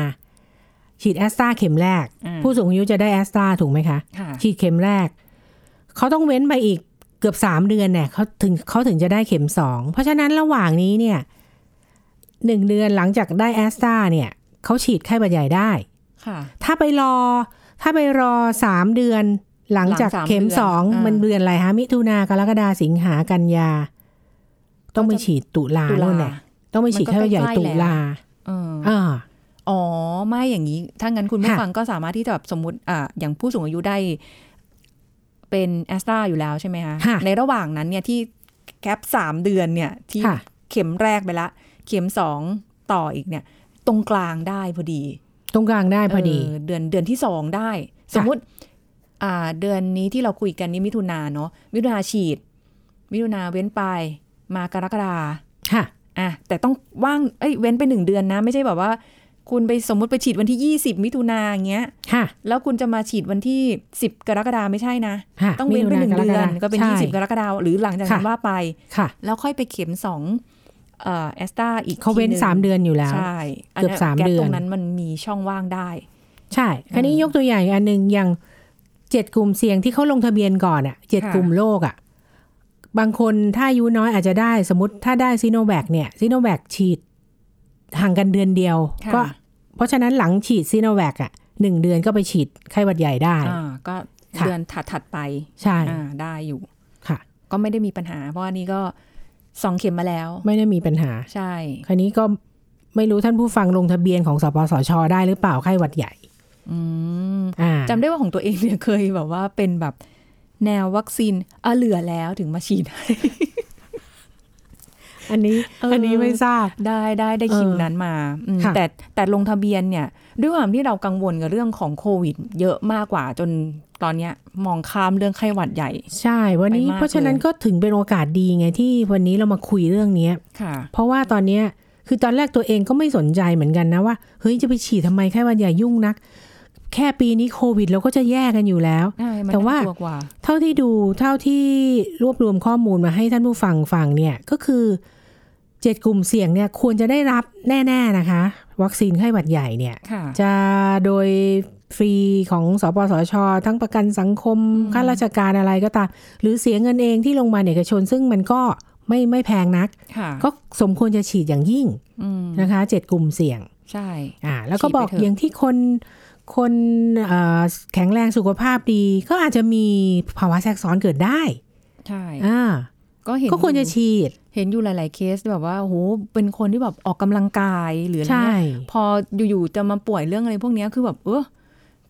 Speaker 2: ฉีดแอสตราเข็มแรก
Speaker 1: อืม
Speaker 2: ผู้สูงอายุจะได้แอสตราถูกไหมคะ
Speaker 1: ค่ะ
Speaker 2: ฉีดเข็มแรก เขาต้องเว้นไปอีกเกือบสามเดือนเนี่ยเขาถึงเขาถึงจะได้เข็มสองเพราะฉะนั้นระหว่างนี้เนี่ยหนึ่งเดือนหลังจากได้แอสตราเนี่ยเขาฉีดไข้หวัดใหญ่ได้
Speaker 1: ค่ะ
Speaker 2: ถ้าไปรอ ถ้าไปรอสามเดือน หลังจาก
Speaker 1: หลังสาม
Speaker 2: เข็ม
Speaker 1: เดือน
Speaker 2: สอง
Speaker 1: อ่ามั
Speaker 2: มันเดือนอะไรฮะมิถุนากรกฎาสิงหากันยา ต้องไปฉีดตุลา
Speaker 1: ตุลา
Speaker 2: โน่นแหละต้องไปฉีด
Speaker 1: มันก็
Speaker 2: ไข้หวัดใหญ่
Speaker 1: ใกล้ๆ
Speaker 2: ตุลา
Speaker 1: เออ
Speaker 2: อ่า
Speaker 1: อ๋อ ไม่อย่างนี้ ถ้างั้นคุณผู้
Speaker 2: ค่ะ
Speaker 1: ฟังก็สามารถที่จะแบบสมมติอ่าอย่างผู้สูงอายุได้ เป็นแอสตราอยู่แล้วใช่ไหมคะ
Speaker 2: ค่ะ
Speaker 1: ในระหว่างนั้นเนี่ยที่แคปสามเดือนเนี่ยที่
Speaker 2: ค่ะ
Speaker 1: เข็มแรกไปละ เข็มสองต่ออีกเนี่ย ตรงกลางได้พอดี
Speaker 2: ตรงกลางได้พอดี
Speaker 1: เเดือนเดือนที่สองได้ สมมุติอ่าเดือนนี้ที่เราคุยกันนี่มิถุนาเนาะมิถุนาฉีด มิถุนาเว้นไป มากรกฎา
Speaker 2: ค่ะ
Speaker 1: อะแต่ต้องว่างเอ้ยเว้นไปหนึ่งเดือนนะ ไม่ใช่แบบว่า คุณไปสมมุติไปฉีดวันที่ 20 มิถุนาอย่างเงี้ย
Speaker 2: ค่ะ
Speaker 1: แล้วคุณจะมาฉีดวันที่ 10 กรกฎาไม่ใช่นะ
Speaker 2: ค่ะ
Speaker 1: ต้องเว้นไปหนึ่ง
Speaker 2: มิถุ
Speaker 1: เดือน
Speaker 2: ร
Speaker 1: ก็เป็น
Speaker 2: ใช่
Speaker 1: 20 กรกฎาหรือหลังจากนั้น
Speaker 2: ค่ะ
Speaker 1: ว่าไป
Speaker 2: ค่ะ
Speaker 1: แล้วค่อยไปเข็มสองเอ่อแอสตราอีก
Speaker 2: เขาเว้น
Speaker 1: ทีหง
Speaker 2: สามเดือนอยู่แล้ว
Speaker 1: ใช่น
Speaker 2: เกือบ
Speaker 1: นั้น
Speaker 2: สาม
Speaker 1: แก๊ป
Speaker 2: เดือน
Speaker 1: ตรงนั้นมันมีช่องว่างได้
Speaker 2: ใช่ คราวนี้ยกตัวอย่างอีกอันหนึ่งอย่างเจ็ดกลุ่มเสี่ยงที่เขาลงทะเบียนก่อนอะเจ็ด
Speaker 1: ค่ะ
Speaker 2: กลุ่มโรคอะบางคนถ้าอายุน้อยอาจจะได้สมมติถ้าได้ซีโนแวคเนี่ยซีโนแวคฉีด ห่างกันเดือนเดียว
Speaker 1: ค่ะ
Speaker 2: ก็ เพราะฉะนั้นหลังฉีดซีโนแวคอะหนึ่งเดือนก็ไปฉีดไข้หวัดใหญ่ได้
Speaker 1: อ่าก็
Speaker 2: ค่ะ
Speaker 1: เดือนถัดถัดๆไป
Speaker 2: ใช่
Speaker 1: อ่าได้อยู่
Speaker 2: ค่ะ
Speaker 1: ก็ไม่ได้มีปัญหา เพราะว่านี่ก็สองเข็มมาแล้ว
Speaker 2: ไม่ได้มีปัญหา
Speaker 1: ใช่
Speaker 2: คราวนี้ก็ไม่รู้ท่านผู้ฟังลงทะเบียนของสปสช ได้หรือเปล่าไข้หวัดใหญ่
Speaker 1: อืม
Speaker 2: อ่า
Speaker 1: จำได้ว่าของตัวเองเนี่ยเคยแบบว่าเป็นแบบแนววัคซีนอะเหลือแล้วถึงมาฉีดให้
Speaker 2: อันนี้
Speaker 1: เอออั
Speaker 2: อันนี้ไม่ทราบ
Speaker 1: ได้ได้ได้คิวนั้นมาอืม
Speaker 2: ค่ะ
Speaker 1: แต่แต่ลงทะเบียนเนี่ย ด้วยความที่เรากังวลกับเรื่องของโควิด เยอะมากกว่าจนตอนเนี้ยมองข้ามเรื่องไข้หวัดใหญ่
Speaker 2: ใช่ วันนี้
Speaker 1: ไปมาก
Speaker 2: เพราะฉะนั้น
Speaker 1: เลย
Speaker 2: ก็ถึงเป็นโอกาสดีไงที่วันนี้เรามาคุยเรื่องเนี้ย
Speaker 1: ค่ะ
Speaker 2: เพราะว่าตอนเนี้ยคือตอนแรกตัวเองก็ไม่สนใจเหมือนกันนะว่าเฮ้ยจะไปฉีดทำไมแค่วันใหญ่ยุ่งนัก แค่ปีนี้โควิดเราก็จะแย่กันอยู่แล้ว
Speaker 1: ใช่มัน
Speaker 2: แต่ว่า
Speaker 1: น่กลัวกว่า
Speaker 2: เท่าที่ดูเท่าที่รวบรวมข้อมูลมาให้ท่านผู้ฟังฟังเนี่ยก็คือเจ็ดกลุ่มเสี่ยงเนี่ยควรจะได้รับแน่ ๆนะคะ วัคซีนไข้หวัดใหญ่เนี่ย
Speaker 1: ค่ะ
Speaker 2: จะโดยฟรีของสปสช ทั้งประกันสังคม
Speaker 1: อืม
Speaker 2: ข้าราชการอะไรก็ตาม หรือเสียเงินเองที่โรงพยาบาลเอกชน ซึ่งมันก็ไม่ไม่แพงนัก
Speaker 1: ค่ะ
Speaker 2: ก็สมควรจะฉีดอย่างยิ่ง
Speaker 1: อืม
Speaker 2: นะคะเจ็ดกลุ่มเสี่ยง
Speaker 1: ใช่
Speaker 2: อ่าแล้วก็บอก
Speaker 1: ฉีดไปเถอะ
Speaker 2: อย่างที่คน คนเอ่อแข็งแรงสุขภาพดี ก็อาจจะมีภาวะแทรกซ้อนเกิดได้
Speaker 1: ใช่
Speaker 2: อ่า
Speaker 1: ก็เห็น
Speaker 2: ก็ควรจะ
Speaker 1: อยู่
Speaker 2: ฉีด
Speaker 1: เห็นอยู่หลาย ๆ เคสแบบว่าโอ้โหเป็นคนที่แบบออกกำลังกายหรืออะไร
Speaker 2: ใช่
Speaker 1: เงี้ยพออยู่ ๆ จะมาป่วยเรื่องอะไรพวกเนี้ยคือแบบเออ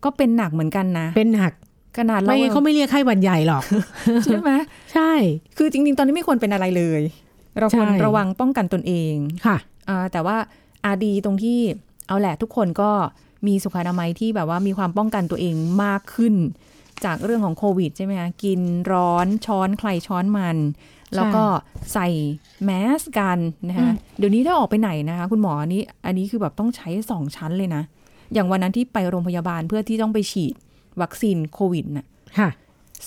Speaker 1: ก็เป็นหนักเหมือนกันนะ
Speaker 2: เป็นหนัก
Speaker 1: ขนาดเรา
Speaker 2: ไม่งั้นเขาไม่เรียกไข้หวัดใหญ่หรอก
Speaker 1: ใช่ไหม
Speaker 2: ใช่
Speaker 1: คือจริง ๆ ตอนนี้ไม่ควรเป็นอะไรเลย เราควร
Speaker 2: ใช่
Speaker 1: ระวังป้องกันตนเอง
Speaker 2: ค่ะ
Speaker 1: อ่าแต่ว่าอาดีตรงที่เอาแหละทุกคนก็ มีสุขอนามัยที่แบบว่ามีความป้องกันตัวเองมากขึ้น จากเรื่องของโควิดใช่ไหมคะกินร้อนช้อนใครช้อนมัน แล้วก็ใส่แมสกันนะคะเดี๋ยวนี้ถ้าออกไปไหนนะคะ คุณหมออันนี้อันนี้คือแบบต้องใช้สองชั้นเลยนะ อย่างวันนั้นที่ไปโรงพยาบาลเพื่อที่ต้องไปฉีดวัคซีนโควิดน่ะ
Speaker 2: ค่ะ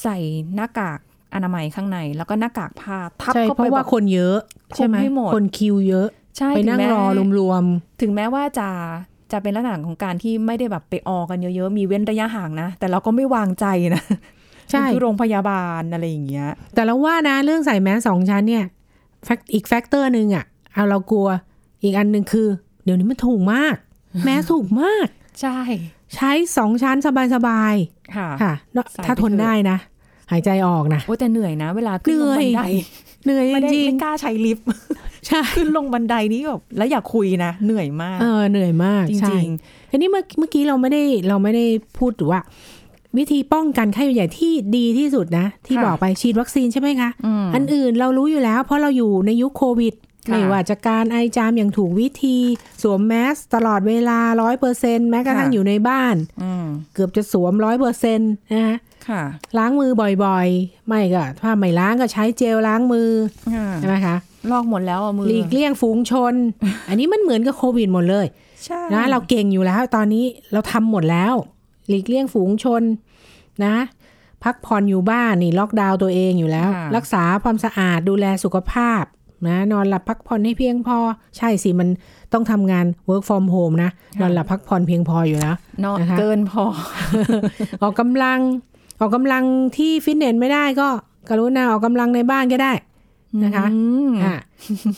Speaker 1: ใส่หน้ากากอนามัยข้างใน แล้วก็หน้ากากผ้าทับ
Speaker 2: ใช่
Speaker 1: เข้า
Speaker 2: เพ
Speaker 1: ไป
Speaker 2: ราะว่า
Speaker 1: แบบ
Speaker 2: คนเยอะ ใช่ไหม
Speaker 1: คุมให้หมด
Speaker 2: คนคิวเยอะ
Speaker 1: ใช่
Speaker 2: ไป
Speaker 1: ถึ
Speaker 2: นั่ง
Speaker 1: แม้
Speaker 2: รอรวม
Speaker 1: ถึงแม้ว่าจะ จะเป็นลักษณะของการที่ไม่ได้แบบไปออกันเยอะๆ มีเว้นระยะห่างนะ แต่เราก็ไม่วางใจนะ
Speaker 2: ๆใช่
Speaker 1: มันคือโรงพยาบาลอะไรอย่างเงี้ย
Speaker 2: แต่เราว่านะเรื่องใส่แมสสองชั้นเนี่ย fac อีก factor หนึ่งอะเอาเรากลัวอีกอันหนึ่งคือ เดี๋ยวนี้มันถูกมาก แมสถูกมาก
Speaker 1: ใช่
Speaker 2: ใช้สองชั้นสบาย
Speaker 1: ค่ะ
Speaker 2: ๆค่ะเนอะ
Speaker 1: ใส่ไป
Speaker 2: ถ้าทน
Speaker 1: เถอะ
Speaker 2: ได้นะ หายใจออกนะ
Speaker 1: โอ้แต่เหนื่อยนะ เวลาขึ้นลงบันได
Speaker 2: เหนื่อย
Speaker 1: ไม่ได้
Speaker 2: จริง
Speaker 1: ไม่กล้าใช้ลิฟต์
Speaker 2: ๆใช่
Speaker 1: ขึ้นลงบันไดนี้แบบแล้วอย่าคุยนะ เหนื่อยมาก
Speaker 2: เออเหนื่อยมาก
Speaker 1: จ
Speaker 2: ใช่
Speaker 1: ริง
Speaker 2: ทีนี้เมื่อเมื่อกี้เราไม่ได้เราไม่ได้พูดถึงว่า วิธีป้องกันไข้หวัดใหญ่ที่ดีที่สุดนะ ที่
Speaker 1: ค่ะ
Speaker 2: บอกไปฉีดวัคซีนใช่ไหมคะ
Speaker 1: ๆอืม
Speaker 2: อันอื่นเรารู้อยู่แล้ว เพราะเราอยู่ในยุคโควิด
Speaker 1: ค่ะ
Speaker 2: ไม่ว่าจะการไอจามอย่างถูกวิธี สวมแมสตลอดเวลาร้อยเปอร์เซ็นแม้กระทั่ง
Speaker 1: ค่ะ
Speaker 2: อยู่ในบ้าน
Speaker 1: อืม
Speaker 2: เกือบจะสวมร้อยเปอร์เซ็นต์นะฮะ
Speaker 1: ค่ะ
Speaker 2: ล้างมือบ่อยๆ ไม่ก็ถ้าไม่ล้างก็ใช้เจลล้างมือ
Speaker 1: อ่า
Speaker 2: ใช่ไหมคะ
Speaker 1: ลอกหมดแล้วอะมือ
Speaker 2: หลีกเลี่ยงฝูงชน อันนี้มันเหมือนกับโควิดหมดเลย
Speaker 1: ใช่
Speaker 2: นะเราเก่งอยู่แล้ว ตอนนี้เราทำหมดแล้ว หลีกเลี่ยงฝูงชนนะ พักผ่อนอยู่บ้านนี่ล็อกดาวน์ตัวเองอยู่แล้ว
Speaker 1: ค่ะ
Speaker 2: รักษาความสะอาดดูแลสุขภาพนะนอนหลับพักผ่อนให้เพียงพอ ใช่สิมันต้องทำงาน work from home นะ นอนหลับพักผ่อนเพียงพออยู่แล้ว
Speaker 1: เนาะ
Speaker 2: นะคะ
Speaker 1: เกินพอ
Speaker 2: ออกกำลัง ออกกำลังที่ฟิตเนสไม่ได้ก็ กรุณาออกกำลังในบ้านก็ได้ นะคะ
Speaker 1: อืม
Speaker 2: อะ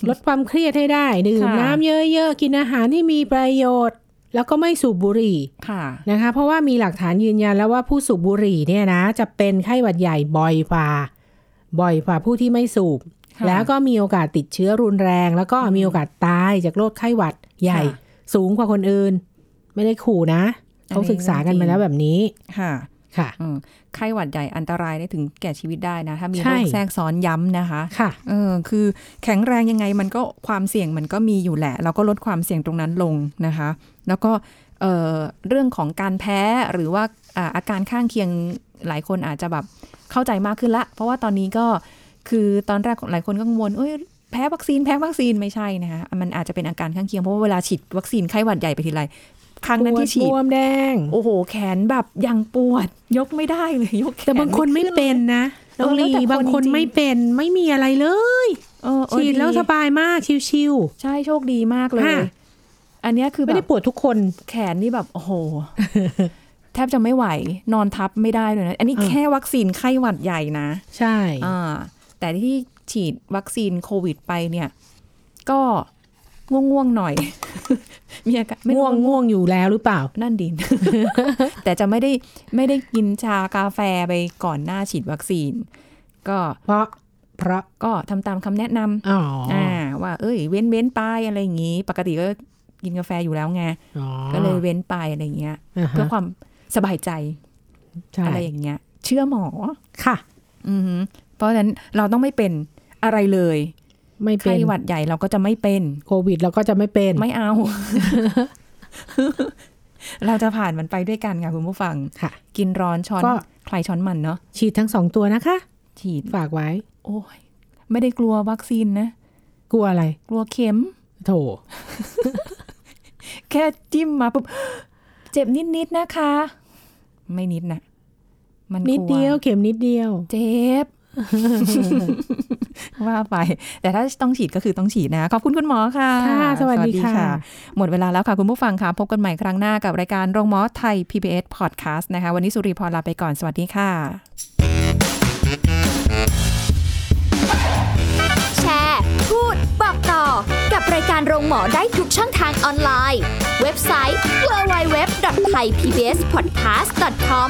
Speaker 2: ลดความเครียดให้ได้ ดื่ม
Speaker 1: ค่ะ
Speaker 2: น้ำเยอะๆ กินอาหารที่มีประโยชน์ แล้วก็ไม่สูบบุหรี่
Speaker 1: ค่ะ
Speaker 2: นะคะ เพราะว่ามีหลักฐานยืนยันแล้วว่าผู้สูบบุหรี่เนี่ยนะ จะเป็นไข้หวัดใหญ่บ่อยฝ่าบ่อยฝ่าผู้ที่ไม่สูบ
Speaker 1: ค่ะ
Speaker 2: แล้วก็มีโอกาสติดเชื้อรุนแรง แล้วก็มีโอกาสตายจากโรคไข้หวัดใหญ่
Speaker 1: ค่ะ
Speaker 2: สูงกว่าคนอื่น ไม่ได้ขู่นะ
Speaker 1: อันนี้
Speaker 2: เขาศึกษากันมาแล้วแบบนี้
Speaker 1: ค่ะ
Speaker 2: ค่ะ
Speaker 1: อืมไข้หวัดใหญ่อันตรายได้ถึงแก่ชีวิตได้นะ ถ้ามี
Speaker 2: ใช่
Speaker 1: โรคแทรกซ้อนย้ำนะคะ
Speaker 2: ค่ะ
Speaker 1: เออคือแข็งแรงยังไงมันก็ความเสี่ยงมันก็มีอยู่แหละ เราก็ลดความเสี่ยงตรงนั้นลงนะคะ แล้วก็เอ่อเรื่องของการแพ้หรือว่าอ่าอาการข้างเคียงหลายคนอาจจะแบบเข้าใจมากขึ้นละ เพราะว่าตอนนี้ก็คือตอนแรกหลายคนก็กังวลเอ้ยแพ้วัคซีนแพ้วัคซีนไม่ใช่นะคะมันอาจจะเป็นอาการข้างเคียงเพราะว่าเวลาฉีดวัคซีนไข้หวัดใหญ่ไปทีไร ครั้งนั้นที่ฉี
Speaker 2: ป
Speaker 1: ด
Speaker 2: วดบวมแดง
Speaker 1: โอ้โห แขนแบบยังปวด ยกไม่ได้เลยยกแขน
Speaker 2: แต่บางคนไม่เป็นนะน้อง
Speaker 1: เออแล้ว
Speaker 2: ลี
Speaker 1: แต่คน
Speaker 2: บางคน
Speaker 1: จริงๆ
Speaker 2: ไม่เป็นไม่มีอะไรเลย
Speaker 1: เออเออ
Speaker 2: ฉีดแล้ว
Speaker 1: ดี
Speaker 2: สบายมากชิว
Speaker 1: ใช่โชคดีมากเลย
Speaker 2: ค่ะ
Speaker 1: อันเนี้ยคือ
Speaker 2: ๆไม่
Speaker 1: แบ
Speaker 2: ได้
Speaker 1: บ
Speaker 2: ปวดทุกคน
Speaker 1: แขนนี่แบบ โอ้โหแทบจะไม่ไหวนอนทับไม่ได้เลยนะ อันนี้
Speaker 2: เออ
Speaker 1: แค่วัคซีนไข้หวัดใหญ่นะ
Speaker 2: ใช่
Speaker 1: อ่าแต่ที่ฉีดวัคซีนโควิดไปเนี่ย ก็ ง่วงๆหน่อย มีอาการไม่
Speaker 2: ง่วงง่วงอยู่แล้วหรือเปล่า
Speaker 1: นั่นดิน แต่จะไม่ได้ไม่ได้กินชากาแฟไปก่อนหน้าฉีดวัคซีน ก็
Speaker 2: เพราะเพราะ
Speaker 1: ก็ทำตามคำแนะนำ
Speaker 2: อ๋อ
Speaker 1: อ่า ว่า เอ้ย เว้นเว้นไปอะไรอย่างงี้ ปกติก็กินกาแฟอยู่แล้วไง
Speaker 2: อ๋อ
Speaker 1: ก็เลยเว้นไปอะไรเงี้ย
Speaker 2: อ่า
Speaker 1: เพื่อ
Speaker 2: ฮะ
Speaker 1: ความสบายใจ
Speaker 2: ใช่
Speaker 1: อะไรอย่างเงี้ย เชื่อหมอ
Speaker 2: ค่ะ
Speaker 1: อือหือเพราะฉะนั้นเราต้องไม่เป็นอะไรเลย
Speaker 2: ไม่เป็
Speaker 1: ไข้
Speaker 2: น
Speaker 1: หวัดใหญ่เราก็จะไม่เป็น
Speaker 2: โควิดเราก็จะไม่เป็น
Speaker 1: ไม่เอา เราจะผ่านมันไปด้วยกันค่ะคุณผู้ฟัง
Speaker 2: ค่ะ
Speaker 1: กินร้อนช้อน
Speaker 2: ก็
Speaker 1: ใครช้อนมันเนาะ
Speaker 2: ฉีดทั้งสองตัวนะคะ
Speaker 1: ฉีด
Speaker 2: ฝากไว้
Speaker 1: โอ้ยไม่ได้กลัววัคซีนนะ
Speaker 2: กลัวอะไร
Speaker 1: กลัวเข็ม
Speaker 2: โถ
Speaker 1: แค่จิ้มมาปุ๊บเจ็บนิดๆนะคะ ไม่นิดนะมัน
Speaker 2: นิด
Speaker 1: กลั
Speaker 2: เดียวเข็มนิดเดียว
Speaker 1: เจ็บ ว่าไป แต่ถ้าต้องฉีดก็คือต้องฉีดนะ ขอบคุณคุณหมอค่ะ
Speaker 2: ค่ะ สวัสดีค่ะ
Speaker 1: หมดเวลาแล้วค่ะคุณผู้ฟังค่ะ พบกันใหม่ครั้งหน้ากับรายการโรงหมอไทย PBS Podcast นะคะ วันนี้สุริพรลาไปก่อน สวัสดีค่ะ
Speaker 3: แชร์ พูด บอกต่อ กับรายการโรงหมอได้ทุกช่องทางออนไลน์ เว็บไซต์ www.thaipbspodcast.com